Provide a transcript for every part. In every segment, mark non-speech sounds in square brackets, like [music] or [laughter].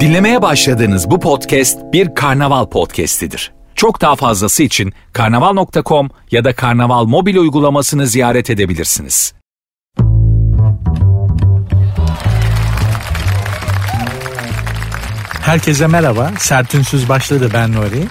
Dinlemeye başladığınız bu podcast bir karnaval podcastidir. Çok daha fazlası için karnaval.com ya da karnaval mobil uygulamasını ziyaret edebilirsiniz. Herkese merhaba. Sert Ünsüz başladı ben Nuri.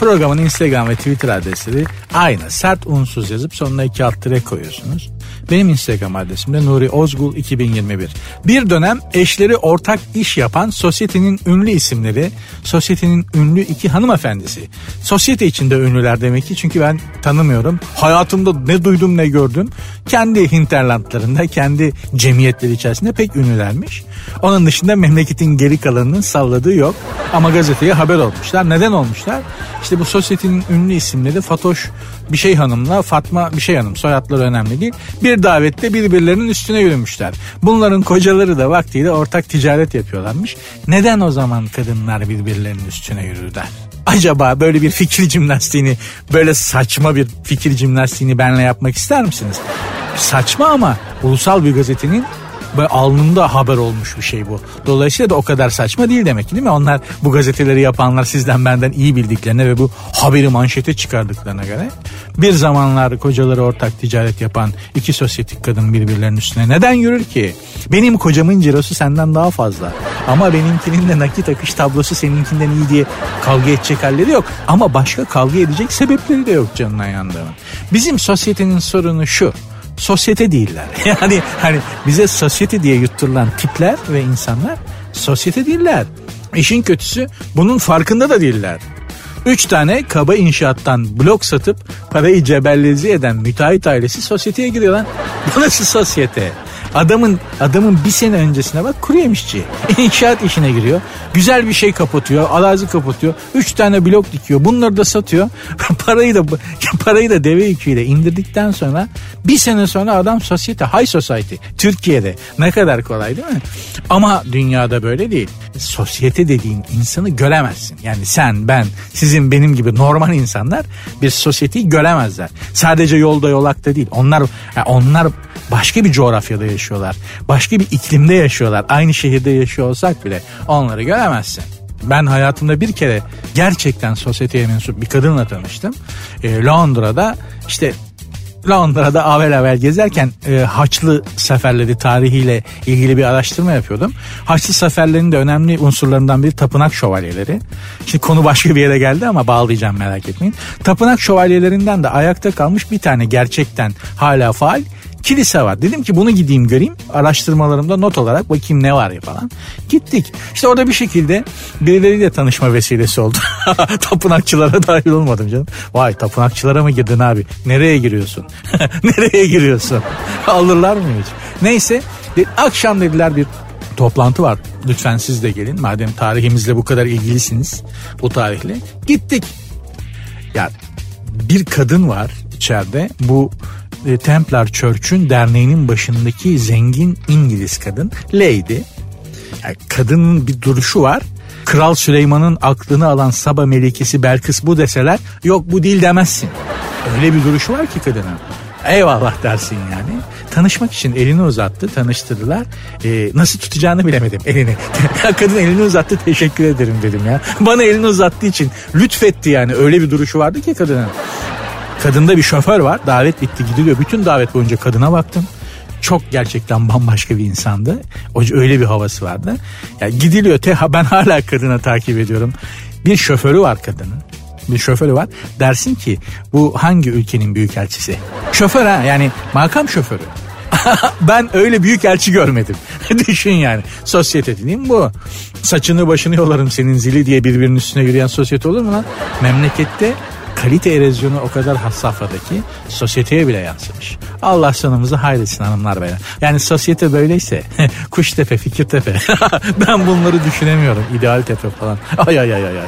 Programın Instagram ve Twitter adresleri aynı. Sert unsuz yazıp sonuna iki alt koyuyorsunuz. Benim Instagram adresim de Nuri Ozgul 2021. Bir dönem eşleri ortak iş yapan sosyetenin ünlü isimleri, sosyetenin ünlü iki hanımefendisi. Sosyete içinde ünlüler demek ki çünkü ben tanımıyorum. Hayatımda ne duydum ne gördüm. Kendi hinterlandlarında, kendi cemiyetleri içerisinde pek ünlülermiş. Onun dışında memleketin geri kalanının salladığı yok. Ama gazeteye haber olmuşlar. Neden olmuşlar? İşte bu sosyetenin ünlü isimleri Fatoş bir şey hanımla Fatma bir şey hanım soyadları önemli değil. Bir davette birbirlerinin üstüne yürümüşler. Bunların kocaları da vaktiyle ortak ticaret yapıyorlarmış. Neden o zaman kadınlar birbirlerinin üstüne yürürler? Acaba böyle bir fikir jimnastiğini, böyle saçma bir fikir jimnastiğini benle yapmak ister misiniz? Saçma ama ulusal bir gazetenin alnında haber olmuş bir şey bu. Dolayısıyla da o kadar saçma değil demek ki değil mi? Onlar bu gazeteleri yapanlar sizden benden iyi bildiklerine ve bu haberi manşete çıkardıklarına göre bir zamanlar kocaları ortak ticaret yapan iki sosyetik kadın birbirlerinin üstüne neden yürür ki? Benim kocamın cirosu senden daha fazla. Ama benimkinin de nakit akış tablosu seninkinden iyi diye kavga edecek halleri yok. Ama başka kavga edecek sebepleri de yok canına yandığının. Bizim sosyetenin sorunu şu sosyete değiller. [laughs] Yani hani bize sosyete diye yutturulan tipler ve insanlar sosyete değiller. İşin kötüsü bunun farkında da değiller. Üç tane kaba inşaattan blok satıp parayı cebellezi eden müteahhit ailesi sosyeteye giriyor lan. Bu nasıl sosyete? Adamın adamın bir sene öncesine bak kuru yemişçi. [laughs] İnşaat işine giriyor. Güzel bir şey kapatıyor. Arazi kapatıyor. Üç tane blok dikiyor. Bunları da satıyor. [laughs] parayı da [laughs] parayı da deve yüküyle indirdikten sonra bir sene sonra adam sosyete, high society. Türkiye'de ne kadar kolay değil mi? Ama dünyada böyle değil. Sosyete dediğin insanı göremezsin. Yani sen, ben, sizin, benim gibi normal insanlar bir sosyeteyi göremezler. Sadece yolda yolakta değil. Onlar yani onlar başka bir coğrafyada yaşıyorlar. Başka bir iklimde yaşıyorlar. Aynı şehirde yaşıyor olsak bile onları göremezsin. Ben hayatımda bir kere gerçekten sosyeteye mensup bir kadınla tanıştım. E, Londra'da işte Londra'da avel avel gezerken e, Haçlı seferleri tarihiyle ilgili bir araştırma yapıyordum. Haçlı seferlerinin de önemli unsurlarından biri tapınak şövalyeleri. Şimdi konu başka bir yere geldi ama bağlayacağım merak etmeyin. Tapınak şövalyelerinden de ayakta kalmış bir tane gerçekten hala faal kilise var. Dedim ki bunu gideyim göreyim. Araştırmalarımda not olarak bakayım ne var ya falan. Gittik. İşte orada bir şekilde birileriyle tanışma vesilesi oldu. [laughs] tapınakçılara dahil olmadım canım. Vay tapınakçılara mı girdin abi? Nereye giriyorsun? [laughs] Nereye giriyorsun? [laughs] Alırlar mı hiç? Neyse akşam dediler bir toplantı var. Lütfen siz de gelin. Madem tarihimizle bu kadar ilgilisiniz bu tarihle. Gittik. Ya bir kadın var içeride. Bu e, Templar Church'ün derneğinin başındaki zengin İngiliz kadın Lady. Yani kadının bir duruşu var. Kral Süleyman'ın aklını alan Saba melikesi Belkıs bu deseler yok bu değil demezsin. Öyle bir duruşu var ki kadının. Eyvallah dersin yani. Tanışmak için elini uzattı, tanıştırdılar. Ee, nasıl tutacağını bilemedim elini. [laughs] Kadın elini uzattı, teşekkür ederim dedim ya. Bana elini uzattığı için lütfetti yani. Öyle bir duruşu vardı ki kadının. Kadında bir şoför var. Davet bitti gidiliyor. Bütün davet boyunca kadına baktım. Çok gerçekten bambaşka bir insandı. O öyle bir havası vardı. Yani gidiliyor. Te, ben hala kadına takip ediyorum. Bir şoförü var kadının. Bir şoförü var. Dersin ki bu hangi ülkenin büyükelçisi? Şoför ha yani makam şoförü. [laughs] ben öyle büyük elçi görmedim. [laughs] Düşün yani. Sosyete dediğim bu. Saçını başını yolarım senin zili diye birbirinin üstüne yürüyen sosyete olur mu lan? Memlekette kalite erozyonu o kadar has safhada ki sosyeteye bile yansımış. Allah sonumuzu hayretsin hanımlar beyler. Yani sosyete böyleyse [laughs] Kuştepe, Fikirtepe [laughs] ben bunları düşünemiyorum. İdeal tepe falan. Ay ay ay ay ay.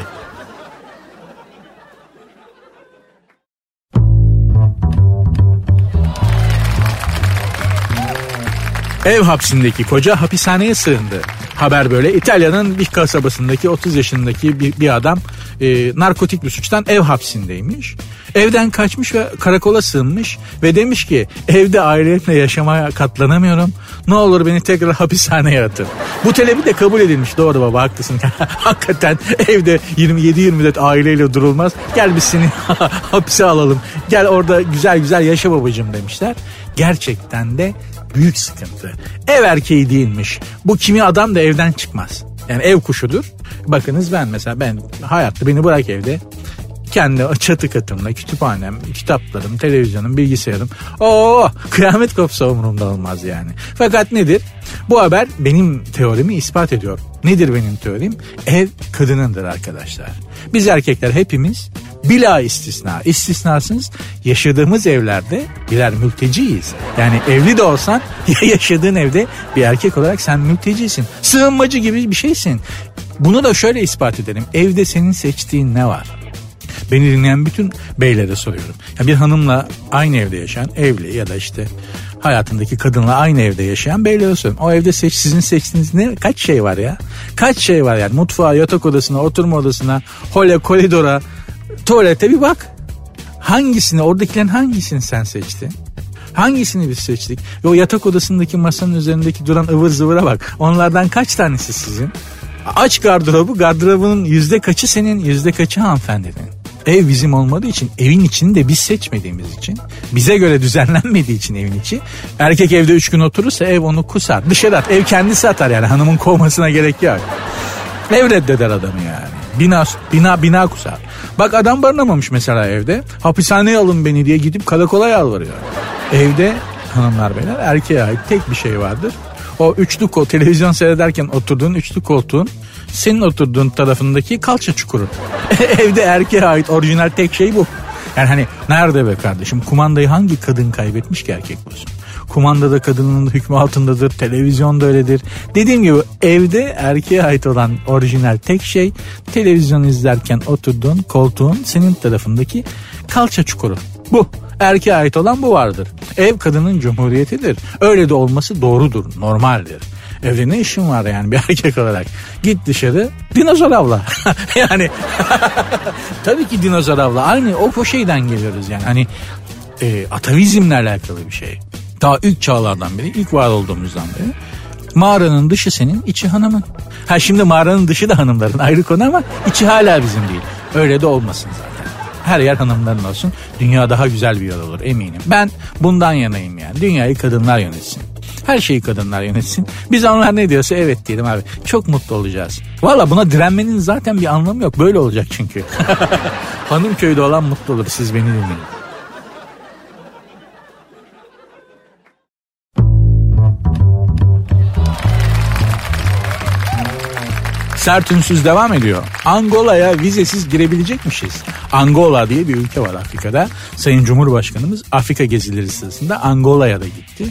Ev hapsindeki koca hapishaneye sığındı. Haber böyle İtalya'nın bir kasabasındaki 30 yaşındaki bir, bir adam e, narkotik bir suçtan ev hapsindeymiş. Evden kaçmış ve karakola sığınmış ve demiş ki evde ailemle yaşamaya katlanamıyorum. Ne olur beni tekrar hapishaneye atın. Bu talebi de kabul edilmiş. Doğru baba haklısın. [laughs] Hakikaten evde 27-24 aileyle durulmaz. Gel biz seni [laughs] hapise alalım. Gel orada güzel güzel yaşa babacığım demişler. Gerçekten de büyük sıkıntı. Ev erkeği değilmiş. Bu kimi adam da evden çıkmaz. Yani ev kuşudur. Bakınız ben mesela ben hayatta beni bırak evde kendi çatı katımla kütüphanem, kitaplarım, televizyonum, bilgisayarım. Oo kıyamet kopsa umurumda olmaz yani. Fakat nedir? Bu haber benim teorimi ispat ediyor. Nedir benim teorim? Ev kadınındır arkadaşlar. Biz erkekler hepimiz bila istisna. İstisnasınız yaşadığımız evlerde birer mülteciyiz. Yani evli de olsan [laughs] yaşadığın evde bir erkek olarak sen mültecisin. Sığınmacı gibi bir şeysin. Bunu da şöyle ispat edelim. Evde senin seçtiğin ne var? Beni dinleyen bütün beylere soruyorum. Ya bir hanımla aynı evde yaşayan evli ya da işte hayatındaki kadınla aynı evde yaşayan beylere soruyorum. O evde seç, sizin seçtiğiniz ne? Kaç şey var ya? Kaç şey var yani? Mutfağa, yatak odasına, oturma odasına, hole, koridora, tuvalete bir bak. Hangisini, oradakilerin hangisini sen seçtin? Hangisini biz seçtik? Ve o yatak odasındaki masanın üzerindeki duran ıvır zıvıra bak. Onlardan kaç tanesi sizin? Aç gardırobu, gardırobunun yüzde kaçı senin, yüzde kaçı hanımefendinin? Ev bizim olmadığı için evin içini de biz seçmediğimiz için bize göre düzenlenmediği için evin içi erkek evde üç gün oturursa ev onu kusar dışarı at ev kendisi atar yani hanımın kovmasına gerek yok. Ev reddeder adamı yani. Bina, bina, bina kusar. Bak adam barınamamış mesela evde. Hapishaneye alın beni diye gidip karakola yalvarıyor. Evde hanımlar beyler erkeğe ait tek bir şey vardır. O üçlü kol televizyon seyrederken oturduğun üçlü koltuğun senin oturduğun tarafındaki kalça çukuru. [laughs] Evde erkeğe ait orijinal tek şey bu. Yani hani nerede be kardeşim kumandayı hangi kadın kaybetmiş ki erkek bulsun? Kumanda da kadının hükmü altındadır, televizyon da öyledir. Dediğim gibi evde erkeğe ait olan orijinal tek şey televizyon izlerken oturduğun koltuğun senin tarafındaki kalça çukuru. Bu. Erkeğe ait olan bu vardır. Ev kadının cumhuriyetidir. Öyle de olması doğrudur, normaldir. Evde ne işin var yani bir [laughs] erkek olarak? Git dışarı dinozor avla. [laughs] yani [laughs] tabii ki dinozor avla. Aynı o, şeyden geliyoruz yani. Hani e, atavizmle alakalı bir şey. Daha ilk çağlardan beri, ilk var olduğumuzdan beri. Mağaranın dışı senin, içi hanımın. Ha şimdi mağaranın dışı da hanımların ayrı konu ama içi hala bizim değil. Öyle de olmasın zaten. Her yer hanımların olsun. Dünya daha güzel bir yer olur eminim. Ben bundan yanayım yani. Dünyayı kadınlar yönetsin. Her şeyi kadınlar yönetsin. Biz onlar ne diyorsa evet diyelim abi. Çok mutlu olacağız. Valla buna direnmenin zaten bir anlamı yok. Böyle olacak çünkü. [laughs] Hanım köyde olan mutlu olur. Siz beni dinleyin. Sert ünsüz devam ediyor. Angola'ya vizesiz girebilecekmişiz. Angola diye bir ülke var Afrika'da. Sayın Cumhurbaşkanımız Afrika gezileri sırasında Angola'ya da gitti.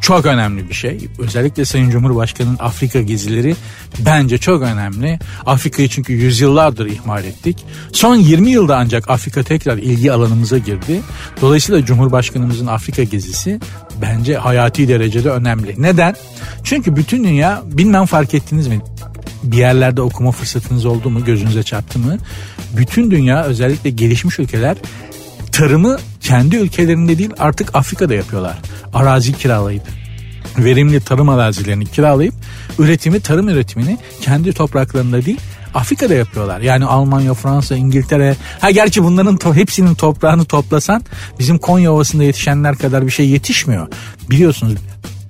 Çok önemli bir şey. Özellikle Sayın Cumhurbaşkanı'nın Afrika gezileri bence çok önemli. Afrika'yı çünkü yüzyıllardır ihmal ettik. Son 20 yılda ancak Afrika tekrar ilgi alanımıza girdi. Dolayısıyla Cumhurbaşkanımızın Afrika gezisi bence hayati derecede önemli. Neden? Çünkü bütün dünya bilmem fark ettiniz mi? Bir yerlerde okuma fırsatınız oldu mu gözünüze çarptı mı? Bütün dünya özellikle gelişmiş ülkeler tarımı kendi ülkelerinde değil artık Afrika'da yapıyorlar. Arazi kiralayıp verimli tarım arazilerini kiralayıp üretimi tarım üretimini kendi topraklarında değil Afrika'da yapıyorlar. Yani Almanya, Fransa, İngiltere. Ha gerçi bunların to- hepsinin toprağını toplasan bizim Konya Ovası'nda yetişenler kadar bir şey yetişmiyor. Biliyorsunuz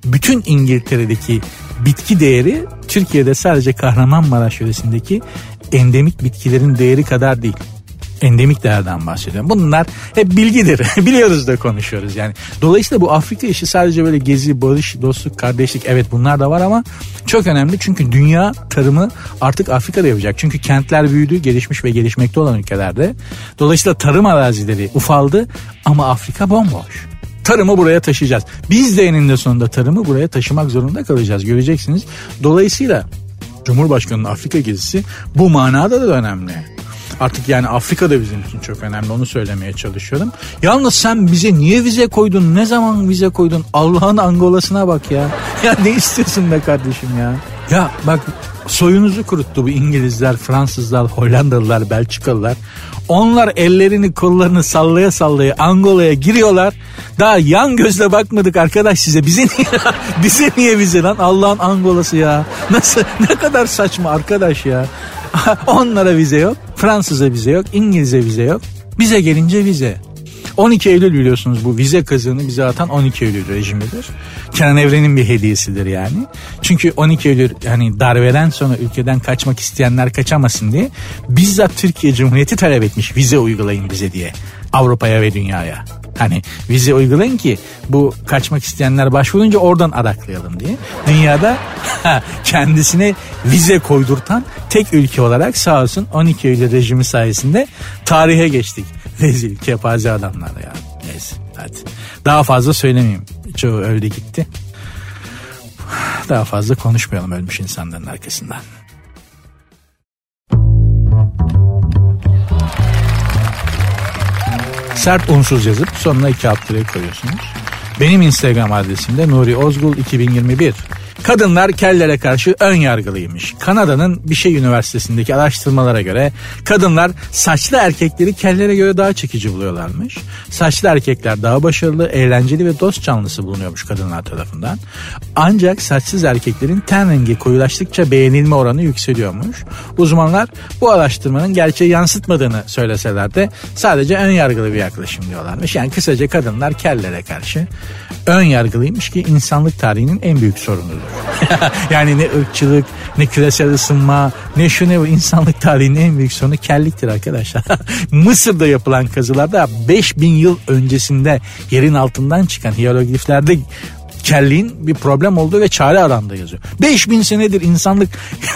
bütün İngiltere'deki bitki değeri Türkiye'de sadece Kahramanmaraş yöresindeki endemik bitkilerin değeri kadar değil endemik değerden bahsediyorum. Bunlar hep bilgidir. [laughs] Biliyoruz da konuşuyoruz yani. Dolayısıyla bu Afrika işi sadece böyle gezi, barış, dostluk, kardeşlik evet bunlar da var ama çok önemli. Çünkü dünya tarımı artık Afrika'da yapacak. Çünkü kentler büyüdü, gelişmiş ve gelişmekte olan ülkelerde. Dolayısıyla tarım arazileri ufaldı ama Afrika bomboş tarımı buraya taşıyacağız. Biz de eninde sonunda tarımı buraya taşımak zorunda kalacağız göreceksiniz. Dolayısıyla Cumhurbaşkanı'nın Afrika gezisi bu manada da önemli. Artık yani Afrika da bizim için çok önemli onu söylemeye çalışıyorum. Yalnız sen bize niye vize koydun? Ne zaman vize koydun? Allah'ın Angola'sına bak ya. [laughs] Ya ne istiyorsun be kardeşim ya? Ya bak soyunuzu kuruttu bu İngilizler, Fransızlar, Hollandalılar, Belçikalılar. Onlar ellerini kollarını sallaya sallaya Angola'ya giriyorlar. Daha yan gözle bakmadık arkadaş size. Bize niye, [laughs] bize niye bize lan Allah'ın Angola'sı ya. Nasıl ne kadar saçma arkadaş ya. [laughs] Onlara vize yok. Fransız'a vize yok. İngiliz'e vize yok. Bize gelince vize. 12 Eylül biliyorsunuz bu vize kazığını bize atan 12 Eylül rejimidir. Kenan Evren'in bir hediyesidir yani. Çünkü 12 Eylül hani darbeden sonra ülkeden kaçmak isteyenler kaçamasın diye bizzat Türkiye Cumhuriyeti talep etmiş vize uygulayın bize diye. Avrupa'ya ve dünyaya. Hani vize uygulayın ki bu kaçmak isteyenler başvurunca oradan araklayalım diye. Dünyada [laughs] kendisine vize koydurtan tek ülke olarak sağ olsun 12 Eylül rejimi sayesinde tarihe geçtik. [laughs] Rezil kepaze adamlar ya. Neyse hadi. Daha fazla söylemeyeyim. Çoğu öldü gitti. Daha fazla konuşmayalım ölmüş insanların arkasından. Sert unsuz yazıp sonuna iki alt koyuyorsunuz. Benim Instagram adresim de Nuri Ozgul 2021. Kadınlar kellere karşı ön yargılıymış. Kanada'nın bir şey üniversitesindeki araştırmalara göre kadınlar saçlı erkekleri kellere göre daha çekici buluyorlarmış. Saçlı erkekler daha başarılı, eğlenceli ve dost canlısı bulunuyormuş kadınlar tarafından. Ancak saçsız erkeklerin ten rengi koyulaştıkça beğenilme oranı yükseliyormuş. Uzmanlar bu araştırmanın gerçeği yansıtmadığını söyleseler de sadece ön yargılı bir yaklaşım diyorlarmış. Yani kısaca kadınlar kellere karşı ön yargılıymış ki insanlık tarihinin en büyük sorunudur. [laughs] yani ne ırkçılık, ne küresel ısınma, ne şu ne bu insanlık tarihinin en büyük sorunu kelliktir arkadaşlar. [laughs] Mısır'da yapılan kazılarda 5000 yıl öncesinde yerin altından çıkan hierogliflerde kelliğin bir problem olduğu ve çare arandığı yazıyor. 5000 senedir insanlık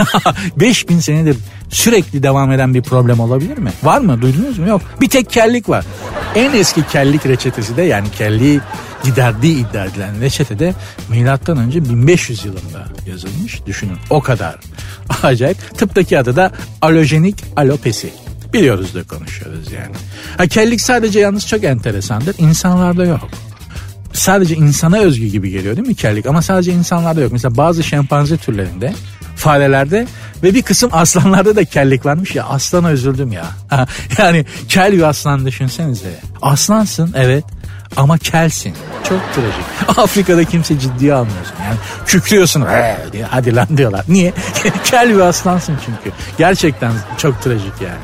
[laughs] 5000 senedir sürekli devam eden bir problem olabilir mi? Var mı? Duydunuz mu? Yok. Bir tek kellik var. En eski kellik reçetesi de yani kelliği giderdiği iddia edilen reçetede milattan önce 1500 yılında yazılmış. Düşünün o kadar [laughs] acayip. Tıptaki adı da alojenik alopesi. Biliyoruz da konuşuyoruz yani. Ha, kellik sadece yalnız çok enteresandır. İnsanlarda yok sadece insana özgü gibi geliyor değil mi kellik? Ama sadece insanlarda yok. Mesela bazı şempanze türlerinde farelerde ve bir kısım aslanlarda da kellik varmış ya aslana üzüldüm ya. [laughs] yani kel bir aslan düşünsenize. Aslansın evet ama kelsin. Çok trajik. [laughs] Afrika'da kimse ciddiye almıyorsun. Yani kükrüyorsun diye hadi lan diyorlar. Niye? [laughs] Kel bir aslansın çünkü. Gerçekten çok trajik yani.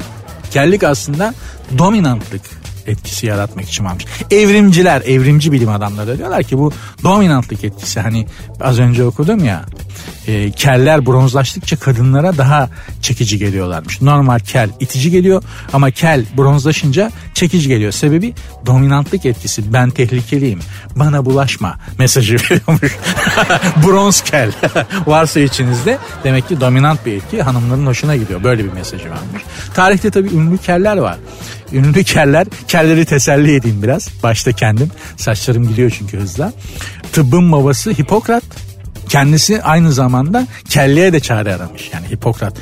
Kellik aslında dominantlık etkisi yaratmak için varmış. Evrimciler, evrimci bilim adamları diyorlar ki bu dominantlık etkisi hani az önce okudum ya e, keller bronzlaştıkça kadınlara daha çekici geliyorlarmış. Normal kel itici geliyor ama kel bronzlaşınca çekici geliyor. Sebebi dominantlık etkisi. Ben tehlikeliyim. Bana bulaşma mesajı [laughs] veriyormuş. [laughs] Bronz kel [laughs] varsa içinizde demek ki dominant bir etki hanımların hoşuna gidiyor. Böyle bir mesajı varmış. Tarihte tabii ünlü keller var. Ünlü keller, kelleri teselli edeyim biraz. Başta kendim. Saçlarım gidiyor çünkü hızla. Tıbbın babası Hipokrat Kendisi aynı zamanda kelleye de çare aramış. Yani Hipokrat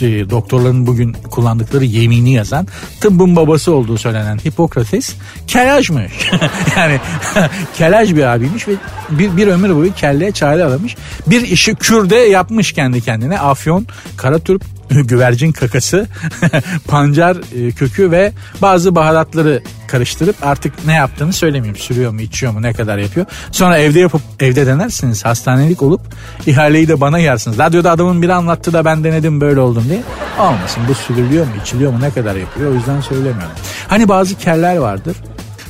e, doktorların bugün kullandıkları yemini yazan tıbbın babası olduğu söylenen Hipokrates kelajmış. [laughs] yani [laughs] kelaj bir abiymiş ve bir, bir ömür boyu kelleye çare aramış. Bir işi kürde yapmış kendi kendine. Afyon, Karatürk, güvercin kakası, [laughs] pancar e, kökü ve bazı baharatları karıştırıp artık ne yaptığını söylemeyeyim. Sürüyor mu, içiyor mu, ne kadar yapıyor. Sonra evde yapıp evde denersiniz. Hastanelik olup ihaleyi de bana yersiniz. Radyoda adamın biri anlattı da ben denedim böyle oldum diye. Olmasın bu sürülüyor mu, içiliyor mu, ne kadar yapıyor o yüzden söylemiyorum. Hani bazı keller vardır.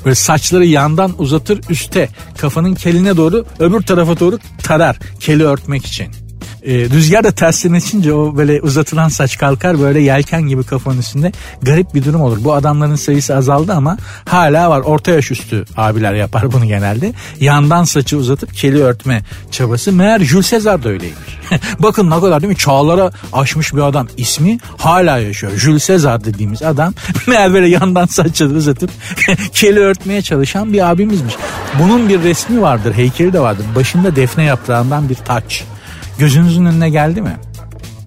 Böyle saçları yandan uzatır üste kafanın keline doğru öbür tarafa doğru tarar keli örtmek için. E, rüzgar da tersine içince o böyle uzatılan saç kalkar böyle yelken gibi kafanın üstünde garip bir durum olur. Bu adamların sayısı azaldı ama hala var. Orta yaş üstü abiler yapar bunu genelde. Yandan saçı uzatıp keli örtme çabası. Meğer Jules Caesar da öyleymiş. [laughs] Bakın ne kadar değil mi? Çağlara aşmış bir adam. ismi hala yaşıyor. Jules Caesar dediğimiz adam [laughs] meğer böyle yandan saçını uzatıp [laughs] keli örtmeye çalışan bir abimizmiş. Bunun bir resmi vardır, heykeli de vardır. Başında defne yaprağından bir taç. Gözünüzün önüne geldi mi?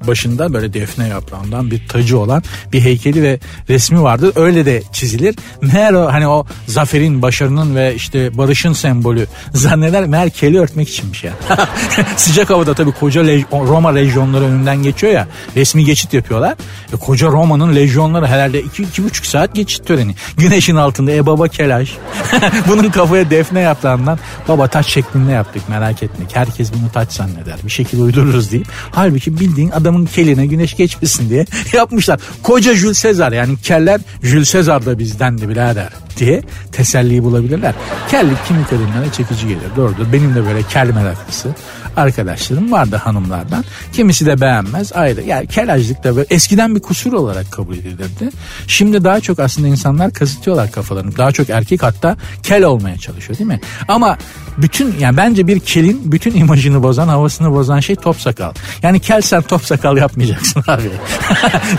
Başında böyle defne yaprağından bir tacı olan bir heykeli ve resmi vardır. Öyle de çizilir. Meğer o hani o zaferin, başarının ve işte barışın sembolü zanneder meğer keli örtmek içinmiş ya. [laughs] Sıcak havada tabii koca lej- Roma lejyonları önünden geçiyor ya. Resmi geçit yapıyorlar. E, koca Roma'nın lejyonları herhalde iki, iki buçuk saat geçit töreni. Güneşin altında e baba kelaş. [laughs] Bunun kafaya defne yaprağından baba taç şeklinde yaptık merak etme. Herkes bunu taç zanneder. Bir şekilde uydururuz deyip. Halbuki bildiğin adamın keline güneş geçmesin diye [laughs] yapmışlar. Koca Jules Caesar yani keller Jules Caesar da bizdendi birader diye teselliyi bulabilirler. Kellik kimi kadınlara çekici gelir doğrudur. Benim de böyle kel meraklısı arkadaşlarım vardı hanımlardan. Kimisi de beğenmez ayrı. Yani kelajlık da böyle eskiden bir kusur olarak kabul edilirdi. Şimdi daha çok aslında insanlar kazıtıyorlar kafalarını. Daha çok erkek hatta kel olmaya çalışıyor değil mi? Ama bütün yani bence bir kelin bütün imajını bozan havasını bozan şey top sakal. Yani kel sen top sakal yapmayacaksın [laughs] abi.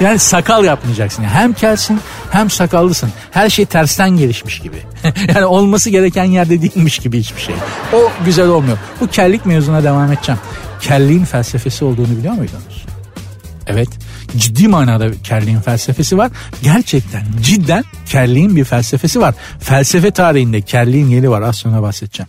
yani sakal yapmayacaksın. Yani hem kelsin hem sakallısın. Her şey tersten gelişmiş gibi. [laughs] yani olması gereken yerde değilmiş gibi hiçbir şey. O güzel olmuyor. Bu kellik mevzuna devam edeceğim. Kelliğin felsefesi olduğunu biliyor muydunuz? Evet ciddi manada kelliğin felsefesi var. Gerçekten cidden kelliğin bir felsefesi var. Felsefe tarihinde kelliğin yeri var az sonra bahsedeceğim.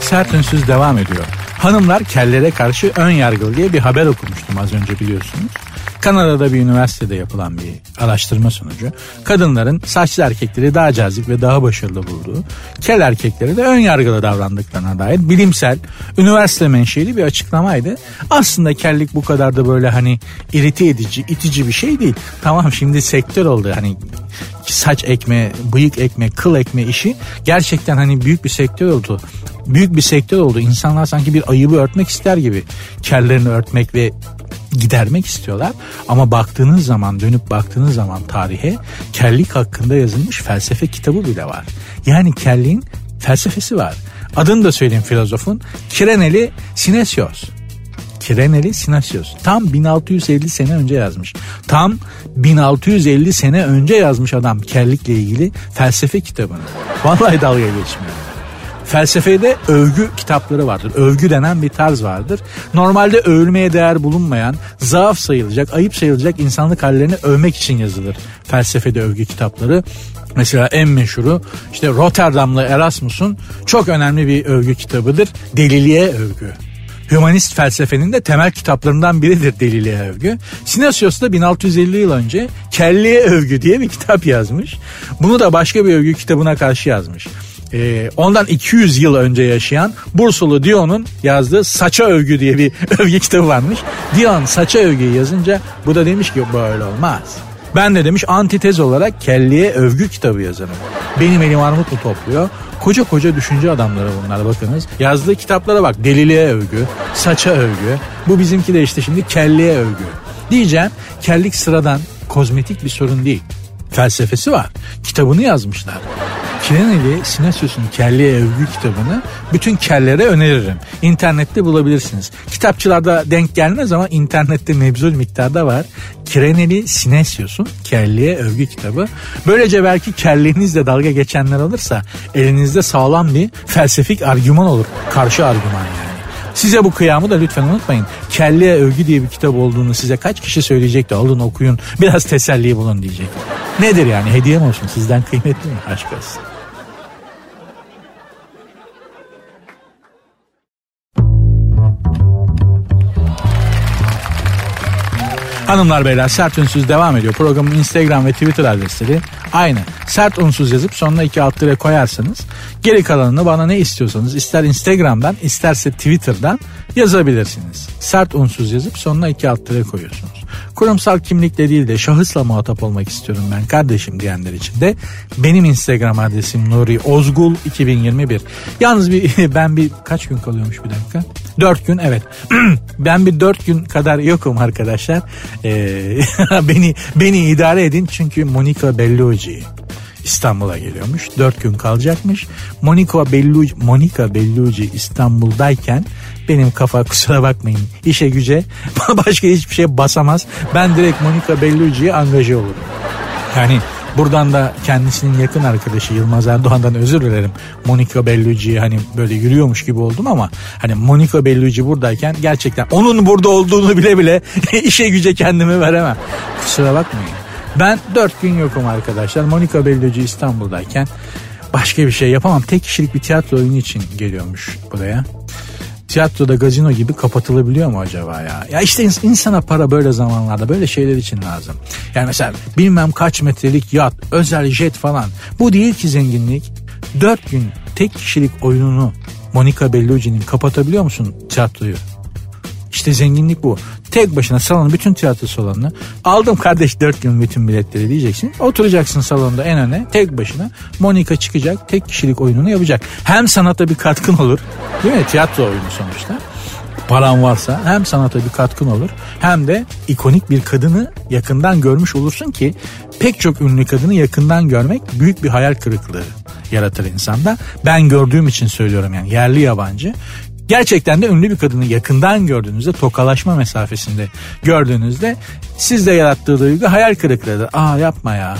Sert devam ediyor. Hanımlar kellere karşı ön yargılı diye bir haber okumuştum az önce biliyorsunuz. Kanada'da bir üniversitede yapılan bir araştırma sonucu kadınların saçlı erkekleri daha cazip ve daha başarılı bulduğu, kel erkekleri de ön yargılı davrandıklarına dair bilimsel, üniversite menşeli bir açıklamaydı. Aslında kellik bu kadar da böyle hani irite edici, itici bir şey değil. Tamam şimdi sektör oldu hani saç ekme, bıyık ekme, kıl ekme işi gerçekten hani büyük bir sektör oldu. Büyük bir sektör oldu. İnsanlar sanki bir ayıbı örtmek ister gibi kellerini örtmek ve gidermek istiyorlar. Ama baktığınız zaman dönüp baktığınız zaman tarihe kellik hakkında yazılmış felsefe kitabı bile var. Yani kelliğin felsefesi var. Adını da söyleyeyim filozofun. Kireneli Sinesios. Kireneli Sinasios. Tam 1650 sene önce yazmış. Tam 1650 sene önce yazmış adam kellikle ilgili felsefe kitabını. Vallahi dalga geçmiyor. Felsefede övgü kitapları vardır. Övgü denen bir tarz vardır. Normalde övülmeye değer bulunmayan, zaaf sayılacak, ayıp sayılacak insanlık hallerini övmek için yazılır. Felsefede övgü kitapları. Mesela en meşhuru işte Rotterdamlı Erasmus'un çok önemli bir övgü kitabıdır. Deliliğe övgü. Hümanist felsefenin de temel kitaplarından biridir deliliğe övgü. Sinasios da 1650 yıl önce Kelliye Övgü diye bir kitap yazmış. Bunu da başka bir övgü kitabına karşı yazmış. Ee, ondan 200 yıl önce yaşayan Bursulu Dion'un yazdığı Saça Övgü diye bir [laughs] övgü kitabı varmış. Dion Saça Övgü'yü yazınca bu da demiş ki böyle olmaz. Ben de demiş antitez olarak kelliye övgü kitabı yazarım. Benim elim armut mu topluyor? Koca koca düşünce adamları bunlar bakınız. Yazdığı kitaplara bak deliliğe övgü, saça övgü. Bu bizimki de işte şimdi kelliye övgü. Diyeceğim kellik sıradan kozmetik bir sorun değil. Felsefesi var. Kitabını yazmışlar. Kireneli Sinasios'un Kelliye Övgü kitabını bütün kellere öneririm. İnternette bulabilirsiniz. Kitapçılarda denk gelmez ama internette mebzul miktarda var. Kireneli Sinesios'un Kelliye Övgü kitabı. Böylece belki kelliğinizle dalga geçenler olursa elinizde sağlam bir felsefik argüman olur. Karşı argüman yani. Size bu kıyamı da lütfen unutmayın. Kelliye Övgü diye bir kitap olduğunu size kaç kişi söyleyecek de alın okuyun biraz teselli bulun diyecek. Nedir yani hediye mi olsun sizden kıymetli mi aşk olsun. Hanımlar beyler sert devam ediyor. Programın Instagram ve Twitter adresleri aynı. Sert unsuz yazıp sonuna iki alt lira koyarsanız geri kalanını bana ne istiyorsanız ister Instagram'dan isterse Twitter'dan yazabilirsiniz. Sert unsuz yazıp sonuna iki alt lira koyuyorsunuz. Kurumsal kimlikle değil de şahısla muhatap olmak istiyorum ben kardeşim diyenler için de benim Instagram adresim Nuri Ozgul 2021. Yalnız bir [laughs] ben bir kaç gün kalıyormuş bir dakika? Dört gün evet. [clears throat] ben bir dört gün kadar yokum arkadaşlar. Ee, [laughs] beni beni idare edin çünkü Monica Bellucci İstanbul'a geliyormuş. Dört gün kalacakmış. Monica Bellucci, Monica Bellucci İstanbul'dayken benim kafa kusura bakmayın işe güce [laughs] başka hiçbir şey basamaz. Ben direkt Monica Bellucci'ye angaje olurum. Yani Buradan da kendisinin yakın arkadaşı Yılmaz Erdoğan'dan özür dilerim. Monica Bellucci hani böyle yürüyormuş gibi oldum ama hani Monica Bellucci buradayken gerçekten onun burada olduğunu bile bile [laughs] işe güce kendimi veremem. Kusura bakmayın. Ben dört gün yokum arkadaşlar. Monica Bellucci İstanbul'dayken başka bir şey yapamam. Tek kişilik bir tiyatro oyunu için geliyormuş buraya tiyatroda gazino gibi kapatılabiliyor mu acaba ya? Ya işte insana para böyle zamanlarda böyle şeyler için lazım. Yani mesela bilmem kaç metrelik yat, özel jet falan. Bu değil ki zenginlik. Dört gün tek kişilik oyununu Monica Bellucci'nin kapatabiliyor musun tiyatroyu? İşte zenginlik bu. Tek başına salonun bütün tiyatro salonunu aldım kardeş dört gün bütün biletleri diyeceksin. Oturacaksın salonda en öne tek başına. Monika çıkacak tek kişilik oyununu yapacak. Hem sanata bir katkın olur değil mi? Tiyatro oyunu sonuçta. Paran varsa hem sanata bir katkın olur hem de ikonik bir kadını yakından görmüş olursun ki pek çok ünlü kadını yakından görmek büyük bir hayal kırıklığı yaratır insanda. Ben gördüğüm için söylüyorum yani yerli yabancı gerçekten de ünlü bir kadını yakından gördüğünüzde tokalaşma mesafesinde gördüğünüzde sizde yarattığı duygu hayal kırıklığıdır. Aa yapma ya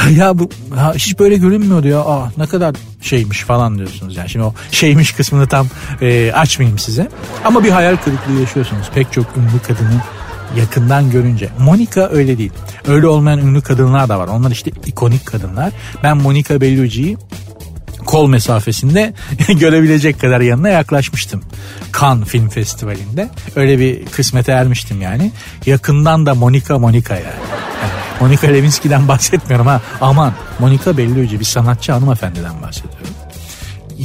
[laughs] ya bu ha, hiç böyle görünmüyordu ya aa ne kadar şeymiş falan diyorsunuz yani şimdi o şeymiş kısmını tam e, açmayayım size ama bir hayal kırıklığı yaşıyorsunuz pek çok ünlü kadını yakından görünce. Monica öyle değil. Öyle olmayan ünlü kadınlar da var. Onlar işte ikonik kadınlar. Ben Monica Bellucci'yi kol mesafesinde [laughs] görebilecek kadar yanına yaklaşmıştım. Cannes Film Festivali'nde. Öyle bir kısmete ermiştim yani. Yakından da Monica Monica yani. yani Lewinsky'den bahsetmiyorum ha. Aman Monica Bellucci bir sanatçı hanımefendiden bahsediyorum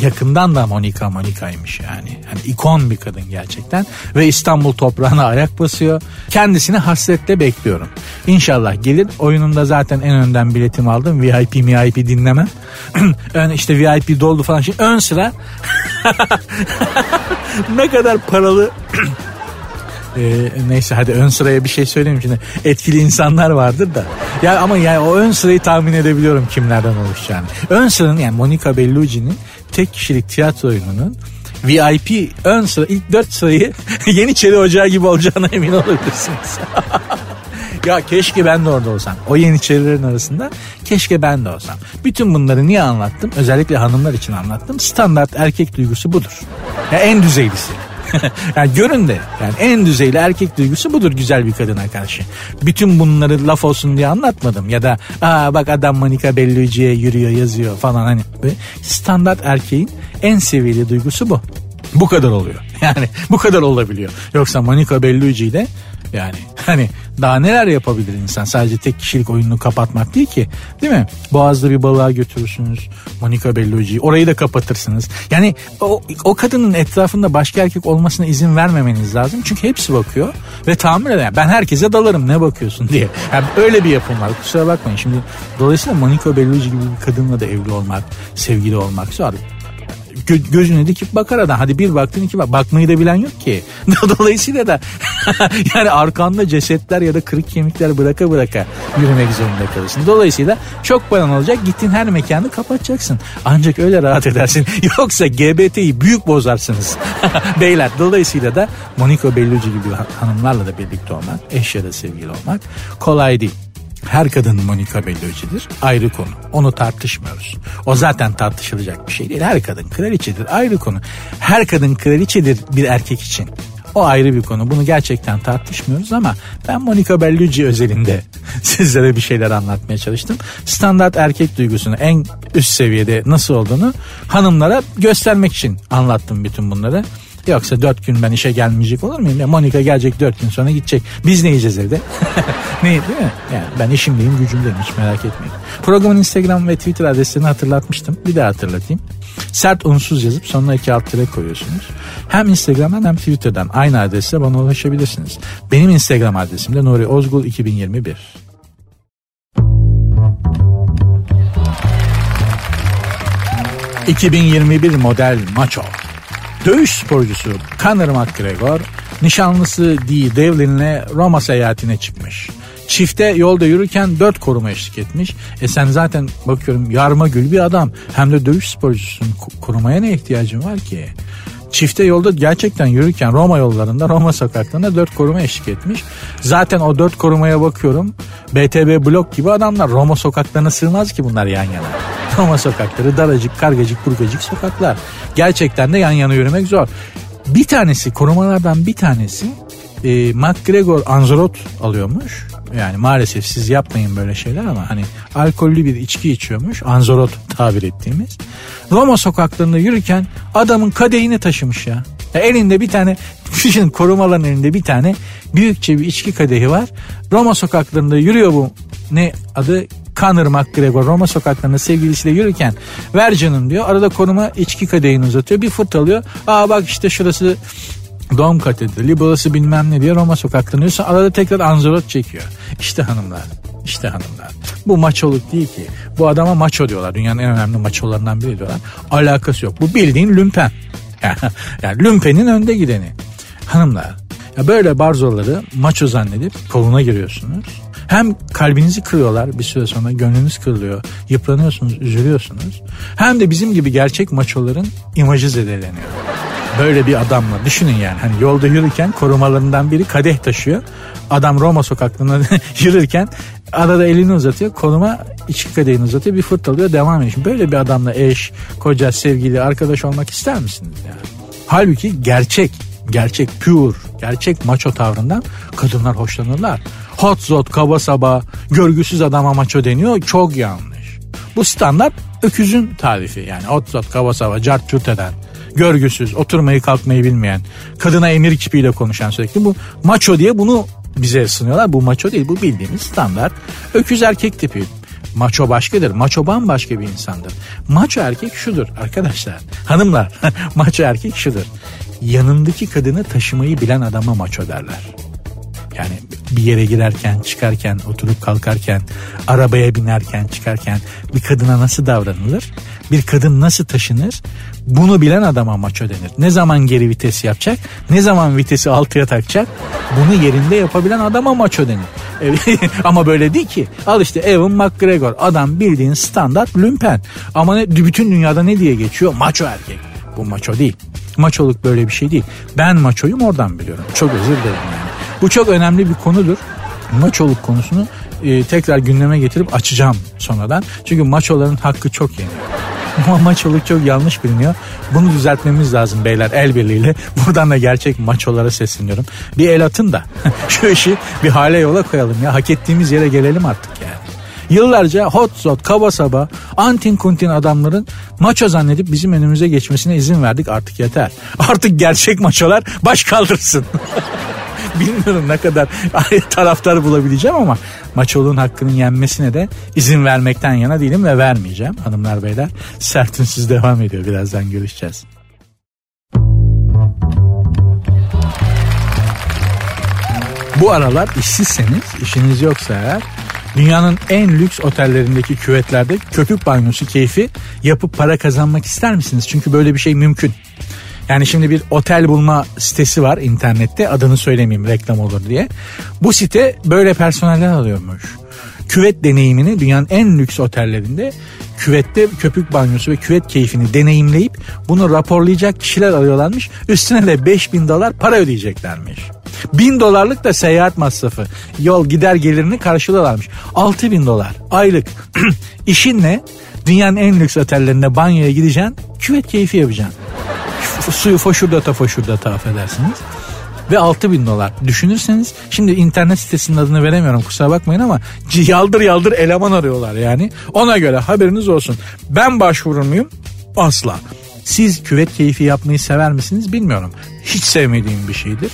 yakından da Monica Monica'ymış yani. Hani ikon bir kadın gerçekten ve İstanbul toprağına ayak basıyor. Kendisini hasretle bekliyorum. İnşallah gelir. Oyununda zaten en önden biletimi aldım. VIP VIP dinlemem. [clears throat] ön işte VIP doldu falan. Şimdi ön sıra [laughs] ne kadar paralı [clears throat] ee, neyse hadi ön sıraya bir şey söyleyeyim şimdi etkili insanlar vardır da ya ama yani o ön sırayı tahmin edebiliyorum kimlerden oluşacağını ön sıranın yani Monica Bellucci'nin tek kişilik tiyatro oyununun VIP ön sıra ilk dört sırayı [laughs] Yeniçeri Ocağı gibi olacağına emin olabilirsiniz. [laughs] ya keşke ben de orada olsam. O Yeniçerilerin arasında keşke ben de olsam. Bütün bunları niye anlattım? Özellikle hanımlar için anlattım. Standart erkek duygusu budur. Ya en düzeylisi. [laughs] yani görün de yani en düzeyli erkek duygusu budur güzel bir kadına karşı. Bütün bunları laf olsun diye anlatmadım ya da aa bak adam Monica Bellucci'ye yürüyor yazıyor falan hani standart erkeğin en seviyeli duygusu bu. Bu kadar oluyor. [laughs] Yani bu kadar olabiliyor. Yoksa Monica Bellucci ile yani [laughs] hani daha neler yapabilir insan sadece tek kişilik oyununu kapatmak değil ki değil mi? Boğaz'da bir balığa götürürsünüz Monica Bellucci'yi orayı da kapatırsınız. Yani o, o kadının etrafında başka erkek olmasına izin vermemeniz lazım. Çünkü hepsi bakıyor ve tahammül eder. Ben herkese dalarım ne bakıyorsun [laughs] diye. Yani öyle bir yapım var kusura bakmayın. Şimdi dolayısıyla Monica Bellucci gibi bir kadınla da evli olmak, sevgili olmak zor gö- gözüne dikip bakar adam. Hadi bir baktın iki bak. Bakmayı da bilen yok ki. [laughs] Dolayısıyla da [laughs] yani arkanda cesetler ya da kırık kemikler bıraka bıraka yürümek zorunda kalırsın. Dolayısıyla çok paran olacak. Gittin her mekanı kapatacaksın. Ancak öyle rahat edersin. [laughs] Yoksa GBT'yi büyük bozarsınız. Beyler dolayısıyla da Monica Bellucci gibi hanımlarla da birlikte olmak, eş ya da sevgili olmak kolay değil. Her kadın Monica Bellucci'dir ayrı konu. Onu tartışmıyoruz. O zaten tartışılacak bir şey değil. Her kadın kraliçedir ayrı konu. Her kadın kraliçedir bir erkek için. O ayrı bir konu. Bunu gerçekten tartışmıyoruz ama ben Monica Bellucci özelinde [laughs] sizlere bir şeyler anlatmaya çalıştım. Standart erkek duygusunu en üst seviyede nasıl olduğunu hanımlara göstermek için anlattım bütün bunları. Yoksa dört gün ben işe gelmeyecek olur muyum? Ya Monika gelecek dört gün sonra gidecek. Biz ne yiyeceğiz evde? [laughs] ne değil mi? Yani ben işimdeyim gücümdeyim hiç merak etmeyin. Programın Instagram ve Twitter adreslerini hatırlatmıştım. Bir daha hatırlatayım. Sert unsuz yazıp sonuna iki alt tere koyuyorsunuz. Hem Instagram'dan hem Twitter'dan aynı adresle bana ulaşabilirsiniz. Benim Instagram adresim de Nuri Ozgul 2021. ...2021 model maço. Dövüş sporcusu Conor McGregor nişanlısı Dee Devlin'le Roma seyahatine çıkmış. Çifte yolda yürürken dört koruma eşlik etmiş. E sen zaten bakıyorum yarma gül bir adam. Hem de dövüş sporcusun. Korumaya ne ihtiyacın var ki? Çifte yolda gerçekten yürürken Roma yollarında Roma sokaklarında dört koruma eşlik etmiş. Zaten o dört korumaya bakıyorum. BTB blok gibi adamlar Roma sokaklarına sığmaz ki bunlar yan yana. [laughs] Roma sokakları daracık, kargacık, burgacık sokaklar. Gerçekten de yan yana yürümek zor. Bir tanesi korumalardan bir tanesi e, McGregor Anzorot alıyormuş. Yani maalesef siz yapmayın böyle şeyler ama hani alkollü bir içki içiyormuş. Anzorot tabir ettiğimiz. Roma sokaklarında yürürken adamın kadehini taşımış ya. ya elinde bir tane [laughs] düşünün korumaların elinde bir tane büyükçe bir içki kadehi var. Roma sokaklarında yürüyor bu ne adı Conor McGregor Roma sokaklarında sevgilisiyle yürürken ver canım diyor. Arada koruma içki kadehini uzatıyor. Bir fırt alıyor. Aa bak işte şurası Dom katedrali burası bilmem ne diye Roma sokaklarında yürüyorsa arada tekrar anzorot çekiyor. İşte hanımlar işte hanımlar. Bu maçoluk değil ki. Bu adama maço diyorlar. Dünyanın en önemli maçolarından biri diyorlar. Alakası yok. Bu bildiğin lümpen. [laughs] yani lümpenin önde gideni. Hanımlar ya böyle barzoları maço zannedip koluna giriyorsunuz. Hem kalbinizi kırıyorlar bir süre sonra gönlünüz kırılıyor. Yıpranıyorsunuz, üzülüyorsunuz. Hem de bizim gibi gerçek maçoların imajı zedeleniyor. Böyle bir adamla düşünün yani hani yolda yürürken korumalarından biri kadeh taşıyor. Adam Roma sokaklarında [laughs] yürürken arada elini uzatıyor. Koruma içki kadehini uzatıyor bir fırt alıyor devam ediyor. Böyle bir adamla eş, koca, sevgili, arkadaş olmak ister misiniz yani? Halbuki gerçek, gerçek, pure, gerçek maço tavrından kadınlar hoşlanırlar. Hot zot, kaba saba, görgüsüz adama maço deniyor. Çok yanlış. Bu standart öküzün tarifi yani hot zot, kaba saba, cart eden görgüsüz, oturmayı kalkmayı bilmeyen, kadına emir kipiyle konuşan sürekli bu maço diye bunu bize sınıyorlar. Bu maço değil bu bildiğimiz standart öküz erkek tipi. Maço başkadır. Maço bambaşka bir insandır. Maço erkek şudur arkadaşlar. [laughs] Hanımlar [laughs] maço erkek şudur. Yanındaki kadını taşımayı bilen adama maço derler. Yani bir yere girerken, çıkarken, oturup kalkarken, arabaya binerken, çıkarken bir kadına nasıl davranılır? Bir kadın nasıl taşınır? Bunu bilen adama maço denir. Ne zaman geri vites yapacak? Ne zaman vitesi altıya takacak? Bunu yerinde yapabilen adama maço denir. [laughs] Ama böyle değil ki. Al işte Evan McGregor. Adam bildiğin standart lümpen. Ama ne, bütün dünyada ne diye geçiyor? Maço erkek. Bu maço değil. Maçoluk böyle bir şey değil. Ben maçoyum oradan biliyorum. Çok özür dilerim yani. Bu çok önemli bir konudur. Maçoluk konusunu e, tekrar gündeme getirip açacağım sonradan. Çünkü maçoların hakkı çok. [laughs] Ama maçoluk çok yanlış biliniyor. Bunu düzeltmemiz lazım beyler el birliğiyle. [laughs] Buradan da gerçek maçolara sesleniyorum. Bir el atın da [laughs] şu işi bir hale yola koyalım ya. Hak ettiğimiz yere gelelim artık yani. Yıllarca hot zot, kaba saba, antin kuntin adamların maço zannedip bizim önümüze geçmesine izin verdik artık yeter. Artık gerçek maçolar baş kaldırsın. [laughs] Bilmiyorum ne kadar [laughs] taraftar bulabileceğim ama maçoluğun hakkının yenmesine de izin vermekten yana değilim ve vermeyeceğim. Hanımlar beyler sert ünsüz devam ediyor. Birazdan görüşeceğiz. Bu aralar işsizseniz, işiniz yoksa eğer dünyanın en lüks otellerindeki küvetlerde köpük banyosu keyfi yapıp para kazanmak ister misiniz? Çünkü böyle bir şey mümkün. Yani şimdi bir otel bulma sitesi var internette adını söylemeyeyim reklam olur diye. Bu site böyle personeller alıyormuş. Küvet deneyimini dünyanın en lüks otellerinde küvette köpük banyosu ve küvet keyfini deneyimleyip bunu raporlayacak kişiler arıyorlarmış. Üstüne de 5000 dolar para ödeyeceklermiş. 1000 dolarlık da seyahat masrafı. Yol gider gelirini karşılıyorlarmış. 6000 dolar aylık. [clears throat] İşin ne? Dünyanın en lüks otellerinde banyoya gideceksin. Küvet keyfi yapacaksın suyu foşurdata foşurdata affedersiniz. Ve 6 bin dolar. Düşünürseniz şimdi internet sitesinin adını veremiyorum kusura bakmayın ama yaldır yaldır eleman arıyorlar yani. Ona göre haberiniz olsun. Ben başvurur muyum? Asla. Siz küvet keyfi yapmayı sever misiniz bilmiyorum. Hiç sevmediğim bir şeydir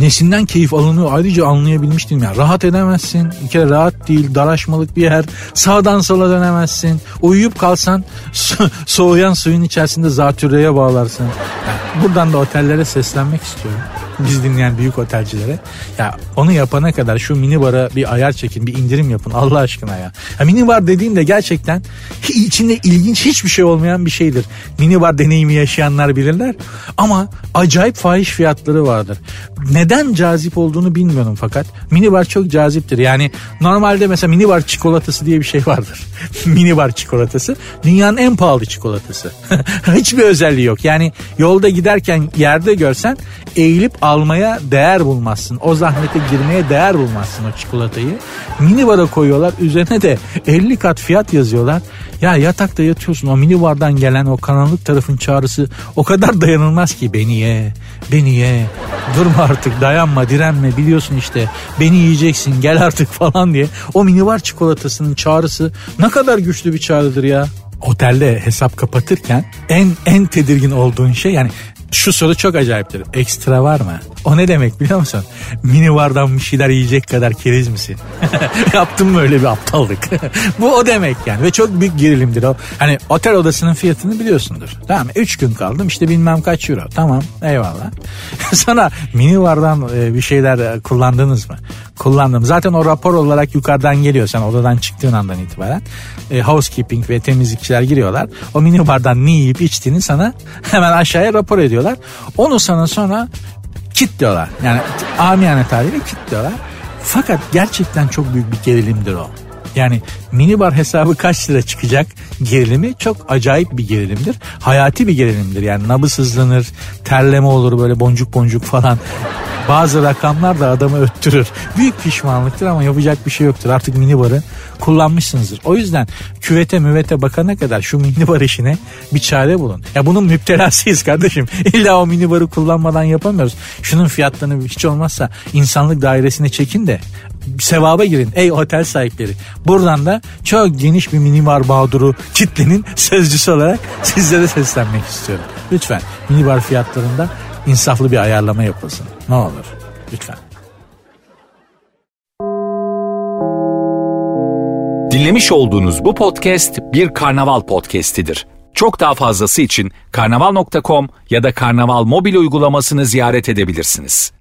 nesinden keyif alınıyor ayrıca anlayabilmiş değilim. Yani rahat edemezsin. Bir kere rahat değil. Daraşmalık bir yer. Sağdan sola dönemezsin. Uyuyup kalsan so- soğuyan suyun içerisinde zatürreye bağlarsın. Yani buradan da otellere seslenmek istiyorum biz dinleyen büyük otelcilere. Ya onu yapana kadar şu mini bara bir ayar çekin, bir indirim yapın Allah aşkına ya. ya mini bar dediğimde gerçekten içinde ilginç hiçbir şey olmayan bir şeydir. Mini bar deneyimi yaşayanlar bilirler. Ama acayip fahiş fiyatları vardır. neden cazip olduğunu bilmiyorum fakat minibar çok caziptir. Yani normalde mesela minibar çikolatası diye bir şey vardır. [laughs] minibar çikolatası dünyanın en pahalı çikolatası. [laughs] Hiçbir özelliği yok. Yani yolda giderken yerde görsen eğilip almaya değer bulmazsın. O zahmete girmeye değer bulmazsın o çikolatayı. Minibara koyuyorlar üzerine de 50 kat fiyat yazıyorlar. Ya yatakta yatıyorsun o minibardan gelen o karanlık tarafın çağrısı o kadar dayanılmaz ki beni ye, beni ye, durma artık dayanma direnme biliyorsun işte beni yiyeceksin gel artık falan diye. O minibar çikolatasının çağrısı ne kadar güçlü bir çağrıdır ya otelde hesap kapatırken en en tedirgin olduğun şey yani şu soru çok acayiptir. Ekstra var mı? O ne demek biliyor musun? Mini bardan bir şeyler yiyecek kadar keriz misin? [laughs] Yaptım mı öyle bir aptallık? [laughs] Bu o demek yani ve çok büyük gerilimdir o. Hani otel odasının fiyatını biliyorsundur. Tamam 3 gün kaldım işte bilmem kaç euro. Tamam eyvallah. [laughs] Sonra mini bardan e, bir şeyler e, kullandınız mı? Kullandım. Zaten o rapor olarak yukarıdan geliyor sen odadan çıktığın andan itibaren. E, housekeeping ve temizlikçiler giriyorlar. O mini bardan ne yiyip içtiğini sana hemen aşağıya rapor ediyorlar. Onu sana sonra kitliyorlar. Yani amiyane tabiriyle kitliyorlar. Fakat gerçekten çok büyük bir gerilimdir o. Yani minibar hesabı kaç lira çıkacak gerilimi çok acayip bir gerilimdir. Hayati bir gerilimdir. Yani nabız hızlanır, terleme olur böyle boncuk boncuk falan. Bazı rakamlar da adamı öttürür. Büyük pişmanlıktır ama yapacak bir şey yoktur. Artık minibarı kullanmışsınızdır. O yüzden küvete müvete bakana kadar şu minibar işine bir çare bulun. Ya bunun müptelasıyız kardeşim. [laughs] İlla o minibarı kullanmadan yapamıyoruz. Şunun fiyatlarını hiç olmazsa insanlık dairesine çekin de sevaba girin ey otel sahipleri. Buradan da çok geniş bir minibar mağduru kitlenin sözcüsü olarak sizlere seslenmek istiyorum. Lütfen minibar fiyatlarında insaflı bir ayarlama yapılsın. Ne olur lütfen. Dinlemiş olduğunuz bu podcast bir karnaval podcastidir. Çok daha fazlası için karnaval.com ya da karnaval mobil uygulamasını ziyaret edebilirsiniz.